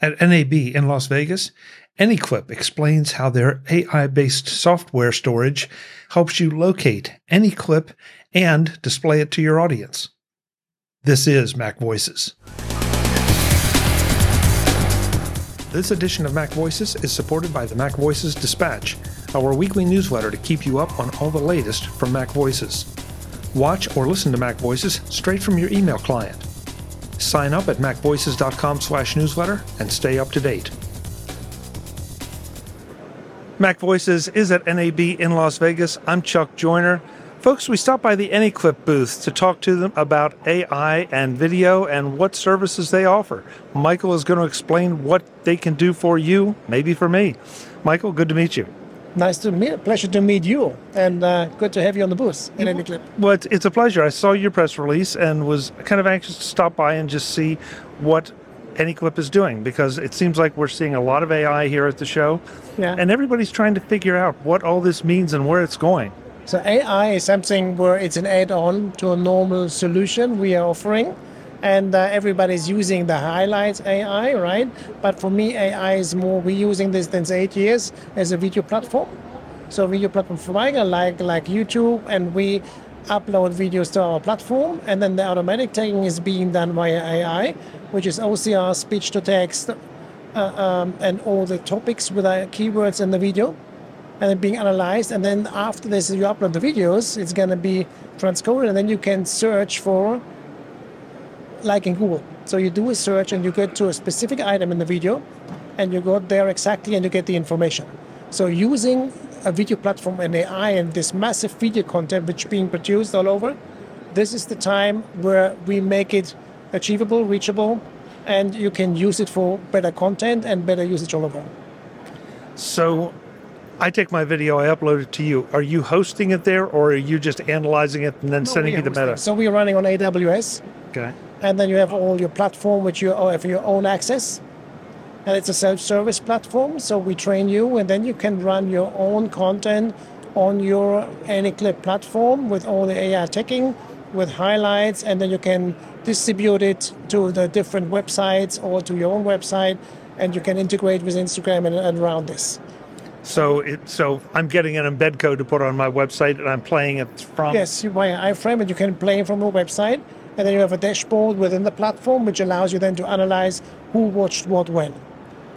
At NAB in Las Vegas, AnyClip explains how their AI based software storage helps you locate any clip and display it to your audience. This is Mac Voices. This edition of Mac Voices is supported by the Mac Voices Dispatch, our weekly newsletter to keep you up on all the latest from Mac Voices. Watch or listen to Mac Voices straight from your email client. Sign up at macvoices.com slash newsletter and stay up to date. Mac Voices is at NAB in Las Vegas. I'm Chuck Joiner. Folks, we stopped by the AnyClip booth to talk to them about AI and video and what services they offer. Michael is going to explain what they can do for you, maybe for me. Michael, good to meet you. Nice to meet. Pleasure to meet you, and uh, good to have you on the booth in AnyClip. Well, it's, it's a pleasure. I saw your press release and was kind of anxious to stop by and just see what AnyClip is doing because it seems like we're seeing a lot of AI here at the show, Yeah. and everybody's trying to figure out what all this means and where it's going. So AI is something where it's an add-on to a normal solution we are offering, and uh, everybody's using the highlights AI, right? But for me, AI is more. We're using this since eight years as a video platform. So video platform provider like like YouTube, and we upload videos to our platform, and then the automatic tagging is being done via AI, which is OCR, speech to text, uh, um, and all the topics with the keywords in the video and being analyzed. And then after this, you upload the videos, it's going to be transcoded, and then you can search for, like in Google. So you do a search and you get to a specific item in the video, and you go there exactly and you get the information. So using a video platform and AI and this massive video content which is being produced all over, this is the time where we make it achievable, reachable, and you can use it for better content and better usage all over. So I take my video, I upload it to you. Are you hosting it there or are you just analyzing it and then sending me the meta? So we're running on AWS, Okay. And then you have all your platform which you have your own access, and it's a self-service platform. So we train you, and then you can run your own content on your AnyClip platform with all the AI tagging, with highlights, and then you can distribute it to the different websites or to your own website, and you can integrate with Instagram and, and around this. So it so I'm getting an embed code to put on my website and I'm playing it from Yes, you via iframe, and you can play it from a website, and then you have a dashboard within the platform, which allows you then to analyze who watched what when.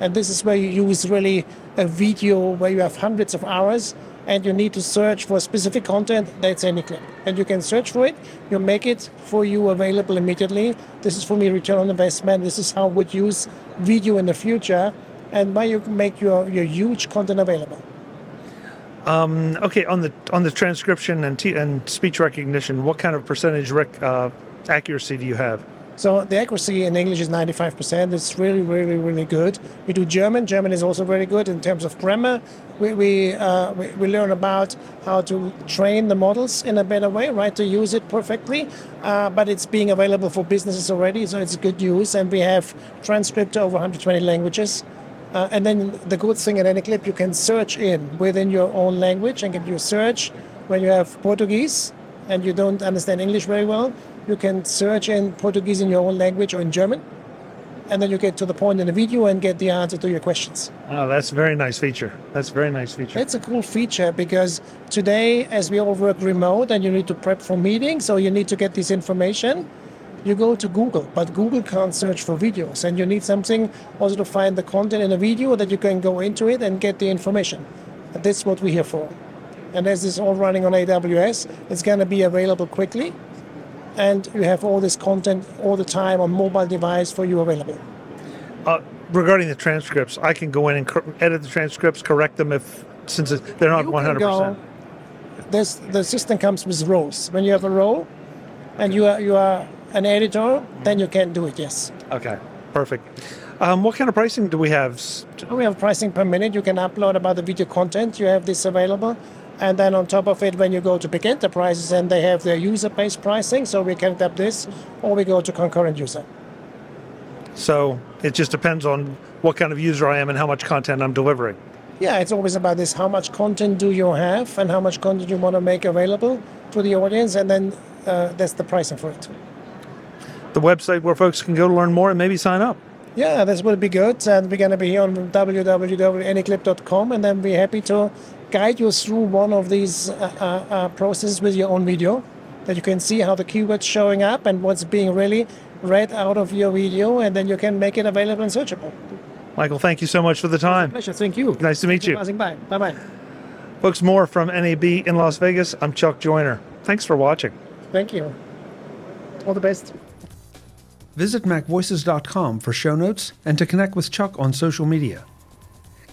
And this is where you use really a video where you have hundreds of hours, and you need to search for specific content. That's any clip, and you can search for it. You make it for you available immediately. This is for me return on investment. This is how would use video in the future, and why you can make your your huge content available. Okay, on the on the transcription and and speech recognition, what kind of percentage rec- uh, accuracy do you have? So the accuracy in English is 95%. It's really, really, really good. We do German. German is also very good in terms of grammar. We, we, uh, we, we learn about how to train the models in a better way, right, to use it perfectly. Uh, but it's being available for businesses already, so it's good use. And we have transcript over 120 languages. Uh, and then the good thing at AnyClip, you can search in within your own language and can you search when you have Portuguese and you don't understand English very well, you can search in Portuguese in your own language or in German. And then you get to the point in the video and get the answer to your questions. Oh, that's a very nice feature. That's a very nice feature. It's a cool feature because today, as we all work remote and you need to prep for meetings, so you need to get this information, you go to Google, but Google can't search for videos. And you need something also to find the content in a video that you can go into it and get the information. And that's what we're here for. And as it's all running on AWS, it's going to be available quickly. And you have all this content all the time on mobile device for you available. Uh, regarding the transcripts, I can go in and cor- edit the transcripts, correct them if since they're not can hundred percent. This the system comes with roles. When you have a role, and you are you are an editor, then you can do it. Yes. Okay, perfect. Um, what kind of pricing do we have? We have pricing per minute. You can upload about the video content. You have this available. And then on top of it, when you go to big enterprises and they have their user-based pricing, so we can tap this, or we go to concurrent user. So it just depends on what kind of user I am and how much content I'm delivering. Yeah, it's always about this: how much content do you have, and how much content you want to make available to the audience, and then uh, that's the pricing for it. The website where folks can go to learn more and maybe sign up. Yeah, this will be good. And we're going to be here on www.anyclip.com and then we're happy to guide you through one of these uh, uh, uh, processes with your own video that you can see how the keywords showing up and what's being really read out of your video and then you can make it available and searchable. Michael, thank you so much for the time. Pleasure. Thank you. Nice to meet you. Passing by. Bye bye. Folks, more from NAB in Las Vegas. I'm Chuck Joiner. Thanks for watching. Thank you. All the best. Visit MacVoices.com for show notes and to connect with Chuck on social media.